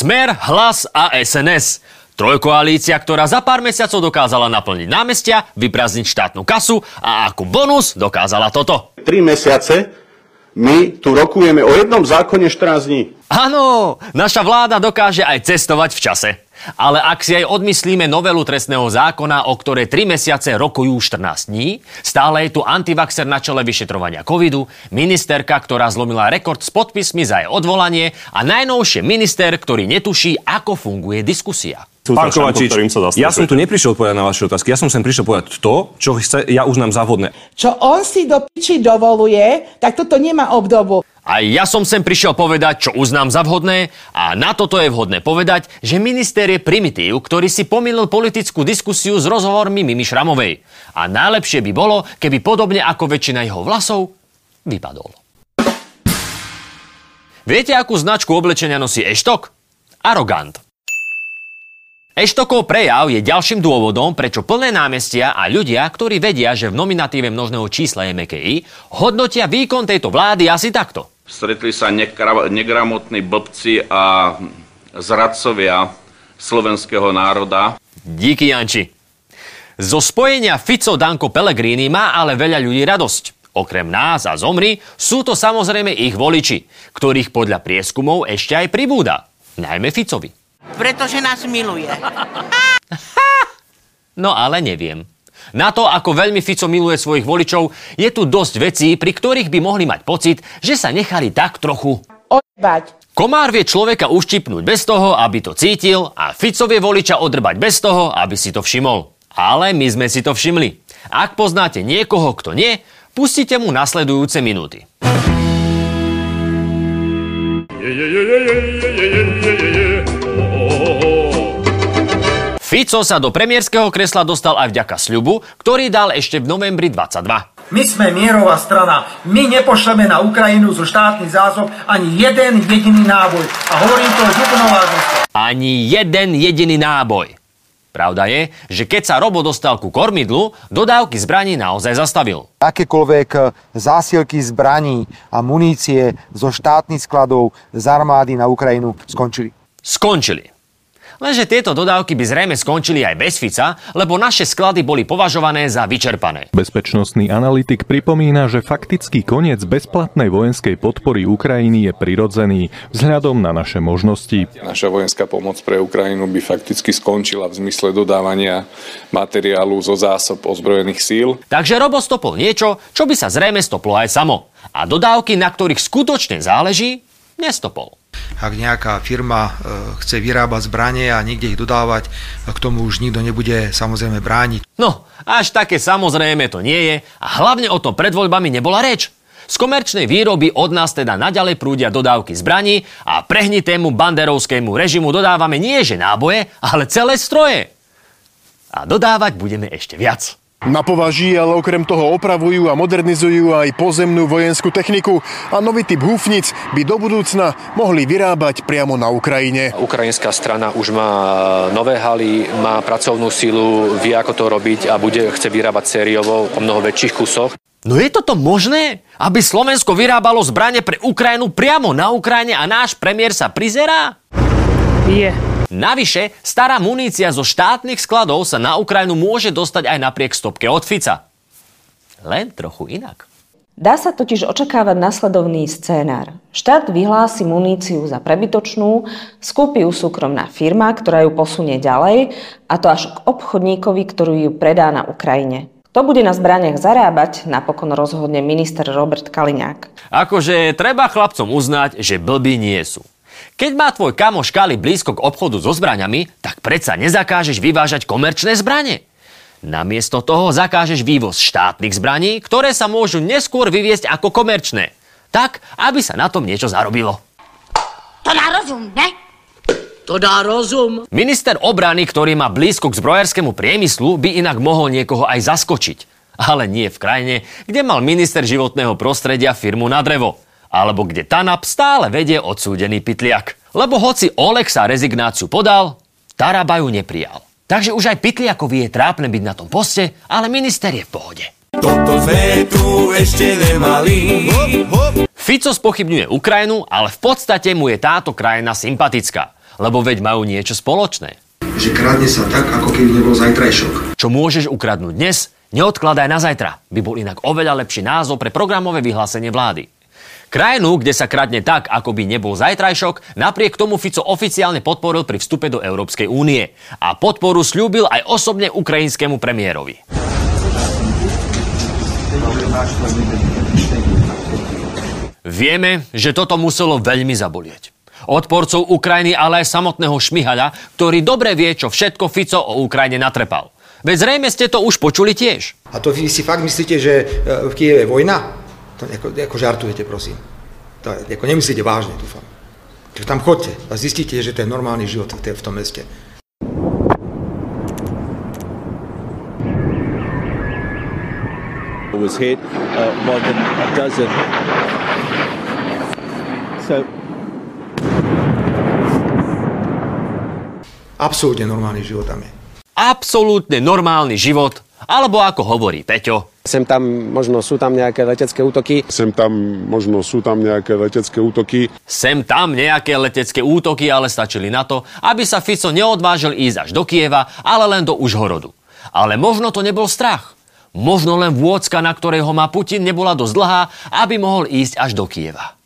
Smer, Hlas a SNS. Trojkoalícia, ktorá za pár mesiacov dokázala naplniť námestia, vyprázdniť štátnu kasu a ako bonus dokázala toto. Tri mesiace my tu rokujeme o jednom zákone 14 dní. Áno, naša vláda dokáže aj cestovať v čase. Ale ak si aj odmyslíme novelu trestného zákona, o ktorej 3 mesiace rokujú 14 dní, stále je tu antivaxer na čele vyšetrovania covidu, ministerka, ktorá zlomila rekord s podpismi za jej odvolanie a najnovšie minister, ktorý netuší, ako funguje diskusia. Pán Kovačič, ja som tu neprišiel povedať na vaše otázky, ja som sem prišiel povedať to, čo chce, ja uznám za vhodné. Čo on si do piči dovoluje, tak toto nemá obdobu. A ja som sem prišiel povedať, čo uznám za vhodné a na toto je vhodné povedať, že minister je primitív, ktorý si pomýlil politickú diskusiu s rozhovormi Mimi Šramovej. A najlepšie by bolo, keby podobne ako väčšina jeho vlasov vypadol. Viete, akú značku oblečenia nosí Eštok? Arogant. Eštokov prejav je ďalším dôvodom, prečo plné námestia a ľudia, ktorí vedia, že v nominatíve množného čísla je MKI, hodnotia výkon tejto vlády asi takto. Stretli sa negramotní blbci a zradcovia slovenského národa. Díky, Janči. Zo spojenia Fico Danko Pellegrini má ale veľa ľudí radosť. Okrem nás a zomri sú to samozrejme ich voliči, ktorých podľa prieskumov ešte aj pribúda. Najmä Ficovi. Pretože nás miluje. No ale neviem. Na to, ako veľmi Fico miluje svojich voličov, je tu dosť vecí, pri ktorých by mohli mať pocit, že sa nechali tak trochu Odbať. Komár vie človeka uštipnúť bez toho, aby to cítil a Fico vie voliča odrbať bez toho, aby si to všimol. Ale my sme si to všimli. Ak poznáte niekoho, kto nie, pustite mu nasledujúce minúty. Fico sa do premiérskeho kresla dostal aj vďaka sľubu, ktorý dal ešte v novembri 22. My sme mierová strana. My nepošleme na Ukrajinu zo štátnych zásob ani jeden jediný náboj. A hovorím to vážnosťou. Ani jeden jediný náboj. Pravda je, že keď sa Robo dostal ku kormidlu, dodávky zbraní naozaj zastavil. akékoľvek e, zásielky zbraní a munície zo štátnych skladov z armády na Ukrajinu skončili. Skončili. Lenže tieto dodávky by zrejme skončili aj bez Fica, lebo naše sklady boli považované za vyčerpané. Bezpečnostný analytik pripomína, že faktický koniec bezplatnej vojenskej podpory Ukrajiny je prirodzený vzhľadom na naše možnosti. Naša vojenská pomoc pre Ukrajinu by fakticky skončila v zmysle dodávania materiálu zo zásob ozbrojených síl. Takže Robo stopol niečo, čo by sa zrejme stoplo aj samo. A dodávky, na ktorých skutočne záleží, nestopol. Ak nejaká firma e, chce vyrábať zbranie a niekde ich dodávať, k tomu už nikto nebude samozrejme brániť. No, až také samozrejme to nie je a hlavne o tom pred voľbami nebola reč. Z komerčnej výroby od nás teda naďalej prúdia dodávky zbraní a prehnitému banderovskému režimu dodávame nie že náboje, ale celé stroje. A dodávať budeme ešte viac. Na považí ale okrem toho opravujú a modernizujú aj pozemnú vojenskú techniku a nový typ húfnic by do budúcna mohli vyrábať priamo na Ukrajine. Ukrajinská strana už má nové haly, má pracovnú silu, vie ako to robiť a bude chce vyrábať sériovo o mnoho väčších kusoch. No je toto možné? Aby Slovensko vyrábalo zbranie pre Ukrajinu priamo na Ukrajine a náš premiér sa prizerá? Je. Navyše, stará munícia zo štátnych skladov sa na Ukrajinu môže dostať aj napriek stopke od Fica. Len trochu inak. Dá sa totiž očakávať nasledovný scénár. Štát vyhlási muníciu za prebytočnú, skúpi ju súkromná firma, ktorá ju posunie ďalej, a to až k obchodníkovi, ktorý ju predá na Ukrajine. Kto bude na zbraniach zarábať, napokon rozhodne minister Robert Kaliňák. Akože treba chlapcom uznať, že blbí nie sú. Keď má tvoj kamoš Kali blízko k obchodu so zbraňami, tak predsa nezakážeš vyvážať komerčné zbranie. Namiesto toho zakážeš vývoz štátnych zbraní, ktoré sa môžu neskôr vyviesť ako komerčné. Tak, aby sa na tom niečo zarobilo. To dá rozum, ne? To dá rozum. Minister obrany, ktorý má blízko k zbrojárskému priemyslu, by inak mohol niekoho aj zaskočiť. Ale nie v krajine, kde mal minister životného prostredia firmu na drevo alebo kde TANAP stále vedie odsúdený pytliak. Lebo hoci Oleg sa rezignáciu podal, Taraba ju neprijal. Takže už aj Pytliakovi je trápne byť na tom poste, ale minister je v pohode. Toto sme tu ešte nemali. Fico spochybňuje Ukrajinu, ale v podstate mu je táto krajina sympatická. lebo veď majú niečo spoločné. Že kradne sa tak, ako keby nebol zajtrajšok. Čo môžeš ukradnúť dnes, neodkladaj na zajtra. By bol inak oveľa lepší názov pre programové vyhlásenie vlády. Krajinu, kde sa kradne tak, ako by nebol zajtrajšok, napriek tomu Fico oficiálne podporil pri vstupe do Európskej únie. A podporu slúbil aj osobne ukrajinskému premiérovi. Vieme, že toto muselo veľmi zabolieť. Odporcov Ukrajiny, ale aj samotného Šmihaľa, ktorý dobre vie, čo všetko Fico o Ukrajine natrepal. Veď zrejme ste to už počuli tiež. A to vy si fakt myslíte, že e, v Kieve je vojna? To ako, ako žartujete, prosím. To ako nemyslíte vážne, dúfam. Čiže tam chodte a zistíte, že to je normálny život v, v tom meste. was hit uh, more than a dozen. So Absolútne normálny život tam je. Absolútne normálny život, alebo ako hovorí Peťo, Sem tam možno sú tam nejaké letecké útoky. Sem tam možno sú tam nejaké letecké útoky. Sem tam nejaké letecké útoky, ale stačili na to, aby sa Fico neodvážil ísť až do Kieva, ale len do Užhorodu. Ale možno to nebol strach. Možno len vôcka, na ktorej ho má Putin, nebola dosť dlhá, aby mohol ísť až do Kieva.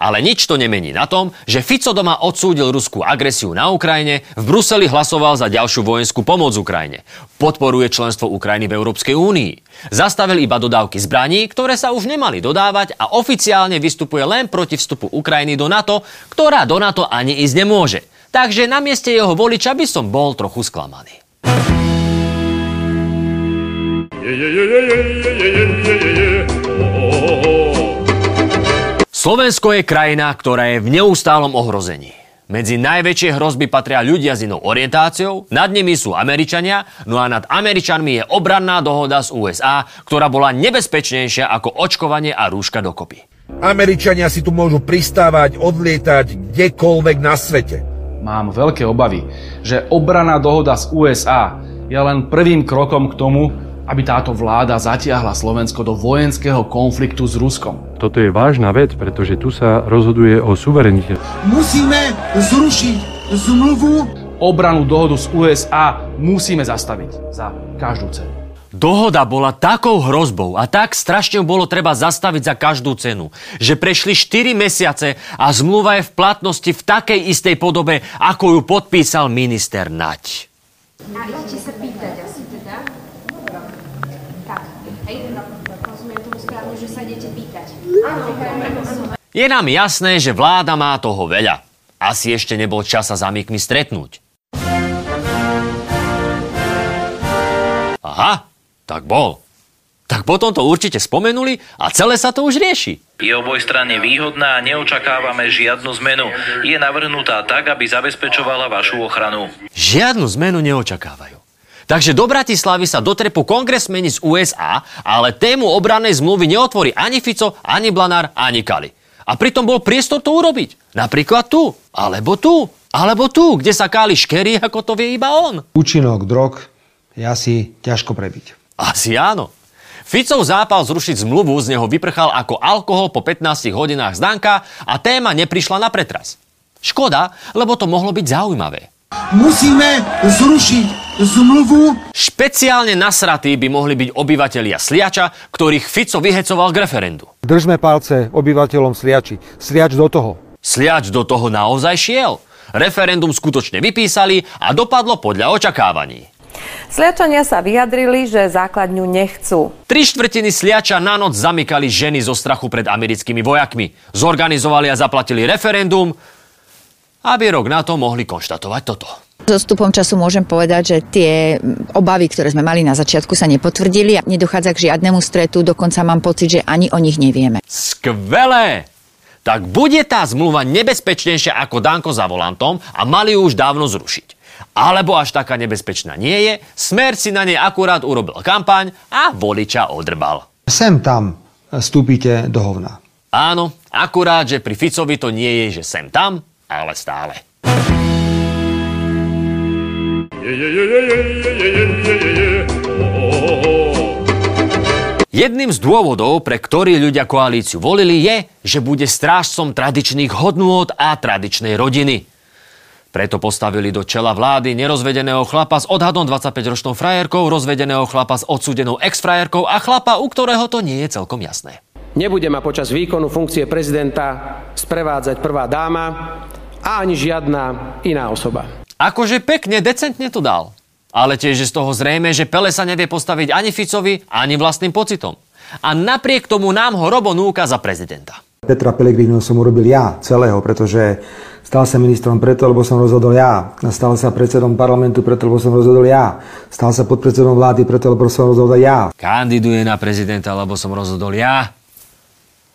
Ale nič to nemení na tom, že Fico doma odsúdil ruskú agresiu na Ukrajine, v Bruseli hlasoval za ďalšiu vojenskú pomoc Ukrajine. Podporuje členstvo Ukrajiny v Európskej únii. Zastavil iba dodávky zbraní, ktoré sa už nemali dodávať a oficiálne vystupuje len proti vstupu Ukrajiny do NATO, ktorá do NATO ani ísť nemôže. Takže na mieste jeho voliča by som bol trochu sklamaný. Slovensko je krajina, ktorá je v neustálom ohrození. Medzi najväčšie hrozby patria ľudia s inou orientáciou, nad nimi sú Američania, no a nad Američanmi je obranná dohoda z USA, ktorá bola nebezpečnejšia ako očkovanie a rúška dokopy. Američania si tu môžu pristávať, odlietať kdekoľvek na svete. Mám veľké obavy, že obranná dohoda z USA je len prvým krokom k tomu, aby táto vláda zatiahla Slovensko do vojenského konfliktu s Ruskom. Toto je vážna vec, pretože tu sa rozhoduje o suverenite. Musíme zrušiť zmluvu. Obranú dohodu z USA musíme zastaviť za každú cenu. Dohoda bola takou hrozbou a tak strašne bolo treba zastaviť za každú cenu, že prešli 4 mesiace a zmluva je v platnosti v takej istej podobe, ako ju podpísal minister Nať. A idete sa pýtať asi teda? Tak. Hej, správne, že sa idete pýtať. Je nám jasné, že vláda má toho veľa. Asi ešte nebol čas sa za mykmi stretnúť. Aha, tak bol. Tak potom to určite spomenuli a celé sa to už rieši. Je obojstranne výhodná a neočakávame žiadnu zmenu. Je navrhnutá tak, aby zabezpečovala vašu ochranu. Žiadnu zmenu neočakávajú. Takže do Bratislavy sa dotrepu kongresmeni z USA, ale tému obrannej zmluvy neotvorí ani Fico, ani Blanár, ani Kali. A pritom bol priestor to urobiť. Napríklad tu, alebo tu, alebo tu, kde sa Kali škerí, ako to vie iba on. Účinok drog je asi ťažko prebiť. Asi áno. Ficov zápal zrušiť zmluvu z neho vyprchal ako alkohol po 15 hodinách zdanka a téma neprišla na pretras. Škoda, lebo to mohlo byť zaujímavé. Musíme zrušiť zmluvu. Špeciálne nasratí by mohli byť obyvatelia Sliača, ktorých Fico vyhecoval k referendu. Držme palce obyvateľom Sliači. Sliač do toho. Sliač do toho naozaj šiel. Referendum skutočne vypísali a dopadlo podľa očakávaní. Sliačania sa vyjadrili, že základňu nechcú. Tri štvrtiny Sliača na noc zamykali ženy zo strachu pred americkými vojakmi. Zorganizovali a zaplatili referendum, aby rok na to mohli konštatovať toto. So stupom času môžem povedať, že tie obavy, ktoré sme mali na začiatku, sa nepotvrdili a nedochádza k žiadnemu stretu, dokonca mám pocit, že ani o nich nevieme. Skvelé! Tak bude tá zmluva nebezpečnejšia ako Danko za volantom a mali ju už dávno zrušiť. Alebo až taká nebezpečná nie je, Smer si na nej akurát urobil kampaň a voliča odrbal. Sem tam vstúpite do hovna. Áno, akurát, že pri Ficovi to nie je, že sem tam, ale stále. Jedným z dôvodov, pre ktorý ľudia koalíciu volili, je, že bude strážcom tradičných hodnôt a tradičnej rodiny. Preto postavili do čela vlády nerozvedeného chlapa s odhadom 25-ročnou frajerkou, rozvedeného chlapa s odsudenou ex-frajerkou a chlapa, u ktorého to nie je celkom jasné. Nebude ma počas výkonu funkcie prezidenta sprevádzať prvá dáma a ani žiadna iná osoba. Akože pekne, decentne to dal. Ale tiež je z toho zrejme, že Pele sa nevie postaviť ani Ficovi, ani vlastným pocitom. A napriek tomu nám ho Robo núka za prezidenta. Petra Pellegrino som urobil ja celého, pretože stal sa ministrom preto, lebo som rozhodol ja. Stal sa predsedom parlamentu preto, lebo som rozhodol ja. Stal sa podpredsedom vlády preto, lebo som rozhodol ja. Kandiduje na prezidenta, lebo som rozhodol ja.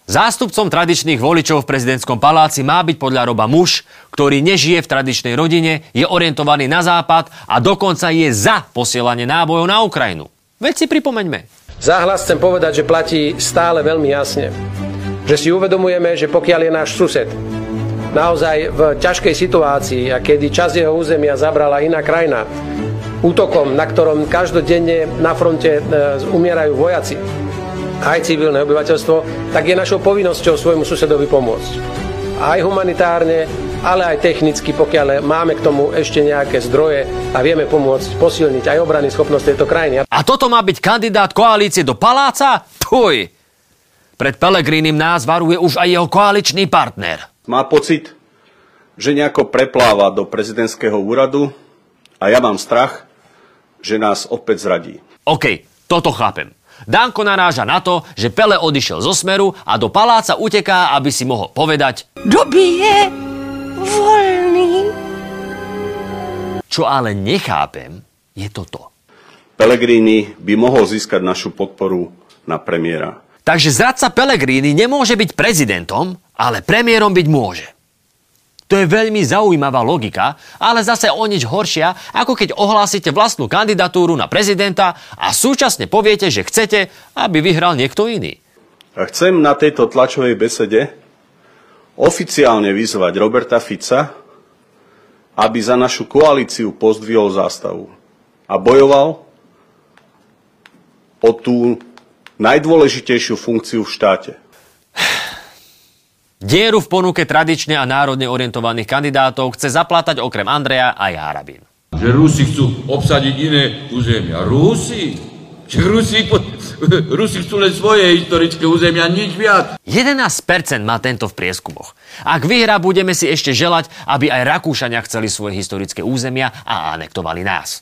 Zástupcom tradičných voličov v prezidentskom paláci má byť podľa Roba muž, ktorý nežije v tradičnej rodine, je orientovaný na západ a dokonca je za posielanie nábojov na Ukrajinu. Veď si pripomeňme. Záhlas chcem povedať, že platí stále veľmi jasne. Že si uvedomujeme, že pokiaľ je náš sused naozaj v ťažkej situácii a kedy čas jeho územia zabrala iná krajina, útokom, na ktorom každodenne na fronte e, umierajú vojaci, aj civilné obyvateľstvo, tak je našou povinnosťou svojmu susedovi pomôcť. Aj humanitárne, ale aj technicky, pokiaľ máme k tomu ešte nejaké zdroje a vieme pomôcť posilniť aj obrany schopnosť tejto krajiny. A toto má byť kandidát koalície do paláca? Tuj! Pred Pelegrínim nás varuje už aj jeho koaličný partner. Má pocit, že nejako prepláva do prezidentského úradu a ja mám strach, že nás opäť zradí. OK, toto chápem. Danko naráža na to, že Pele odišiel zo Smeru a do paláca uteká, aby si mohol povedať Doby je voľný. Čo ale nechápem, je toto. Pellegrini by mohol získať našu podporu na premiéra. Takže zradca Pellegrini nemôže byť prezidentom, ale premiérom byť môže. To je veľmi zaujímavá logika, ale zase o nič horšia, ako keď ohlásite vlastnú kandidatúru na prezidenta a súčasne poviete, že chcete, aby vyhral niekto iný. Chcem na tejto tlačovej besede oficiálne vyzvať Roberta Fica, aby za našu koalíciu pozdvihol zástavu a bojoval o tú najdôležitejšiu funkciu v štáte. Dieru v ponuke tradične a národne orientovaných kandidátov chce zaplatať okrem Andreja aj Harabin. Že Rusi chcú obsadiť iné územia. Rusi? Že Rusi, Rusi chcú len svoje historické územia, nič viac. 11% má tento v prieskumoch. Ak vyhra, budeme si ešte želať, aby aj Rakúšania chceli svoje historické územia a anektovali nás.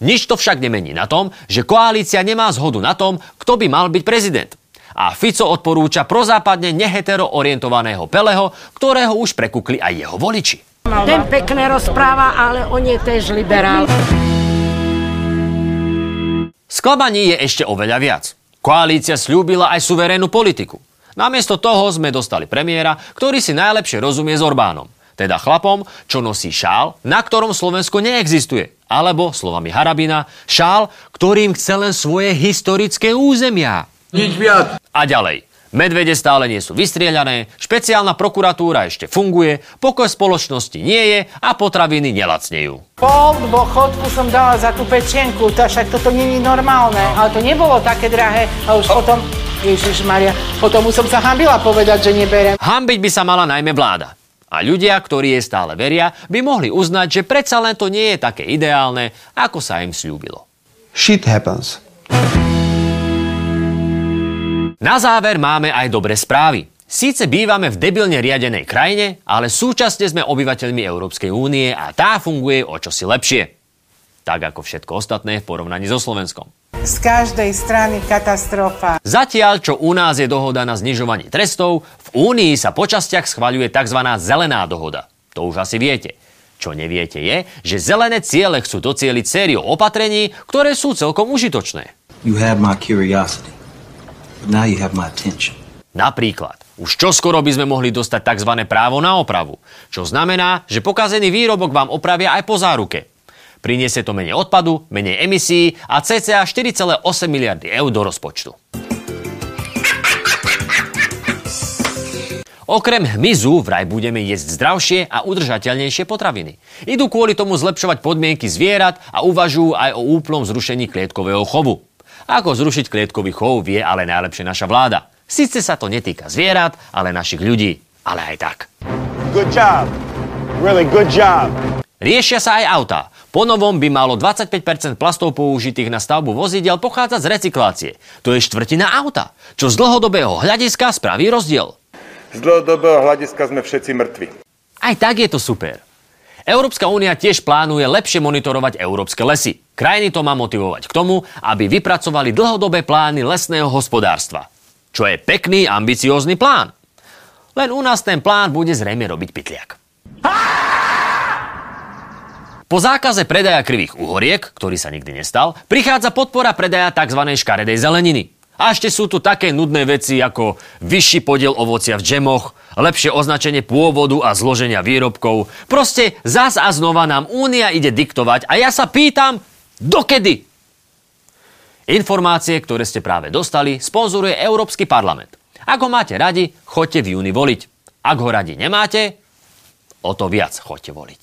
Nič to však nemení na tom, že koalícia nemá zhodu na tom, kto by mal byť prezident a Fico odporúča prozápadne nehetero orientovaného Peleho, ktorého už prekukli aj jeho voliči. Ten pekne rozpráva, ale on je tiež liberál. Sklamaní je ešte oveľa viac. Koalícia slúbila aj suverénnu politiku. Namiesto toho sme dostali premiéra, ktorý si najlepšie rozumie s Orbánom. Teda chlapom, čo nosí šál, na ktorom Slovensko neexistuje. Alebo, slovami Harabina, šál, ktorým chce len svoje historické územia. Nič viac. A ďalej. Medvede stále nie sú vystrieľané, špeciálna prokuratúra ešte funguje, pokoj spoločnosti nie je a potraviny nelacnejú. Pol dôchodku som dala za tú pečenku, to však toto nie je normálne. Ale to nebolo také drahé a už potom, Ježiš Maria, potom už som sa hambila povedať, že neberem. Hambiť by sa mala najmä vláda. A ľudia, ktorí jej stále veria, by mohli uznať, že predsa len to nie je také ideálne, ako sa im slúbilo. Shit happens. Na záver máme aj dobré správy. Síce bývame v debilne riadenej krajine, ale súčasne sme obyvateľmi Európskej únie a tá funguje o čosi lepšie. Tak ako všetko ostatné v porovnaní so Slovenskom. Z každej strany katastrofa. Zatiaľ, čo u nás je dohoda na znižovanie trestov, v Únii sa po častiach schvaľuje tzv. zelená dohoda. To už asi viete. Čo neviete je, že zelené ciele chcú docieliť sériu opatrení, ktoré sú celkom užitočné. You have my curiosity. Now you have my attention. Napríklad, už čoskoro by sme mohli dostať tzv. právo na opravu, čo znamená, že pokazený výrobok vám opravia aj po záruke. Priniesie to menej odpadu, menej emisí a cca 4,8 miliardy eur do rozpočtu. Okrem hmyzu vraj budeme jesť zdravšie a udržateľnejšie potraviny. Idú kvôli tomu zlepšovať podmienky zvierat a uvažujú aj o úplnom zrušení klietkového chovu. Ako zrušiť klietkový chov vie ale najlepšie naša vláda. Sice sa to netýka zvierat, ale našich ľudí. Ale aj tak. Good job. Really good job. Riešia sa aj autá. Po novom by malo 25% plastov použitých na stavbu vozidel pochádzať z recyklácie. To je štvrtina auta, čo z dlhodobého hľadiska spraví rozdiel. Z dlhodobého hľadiska sme všetci mŕtvi. Aj tak je to super. Európska únia tiež plánuje lepšie monitorovať európske lesy. Krajiny to má motivovať k tomu, aby vypracovali dlhodobé plány lesného hospodárstva. Čo je pekný, ambiciózny plán. Len u nás ten plán bude zrejme robiť pytliak. Po zákaze predaja krivých uhoriek, ktorý sa nikdy nestal, prichádza podpora predaja tzv. škaredej zeleniny. A ešte sú tu také nudné veci ako vyšší podiel ovocia v džemoch, lepšie označenie pôvodu a zloženia výrobkov. Proste zás a znova nám Únia ide diktovať a ja sa pýtam, dokedy? Informácie, ktoré ste práve dostali, sponzoruje Európsky parlament. Ak ho máte radi, choďte v júni voliť. Ak ho radi nemáte, o to viac choďte voliť.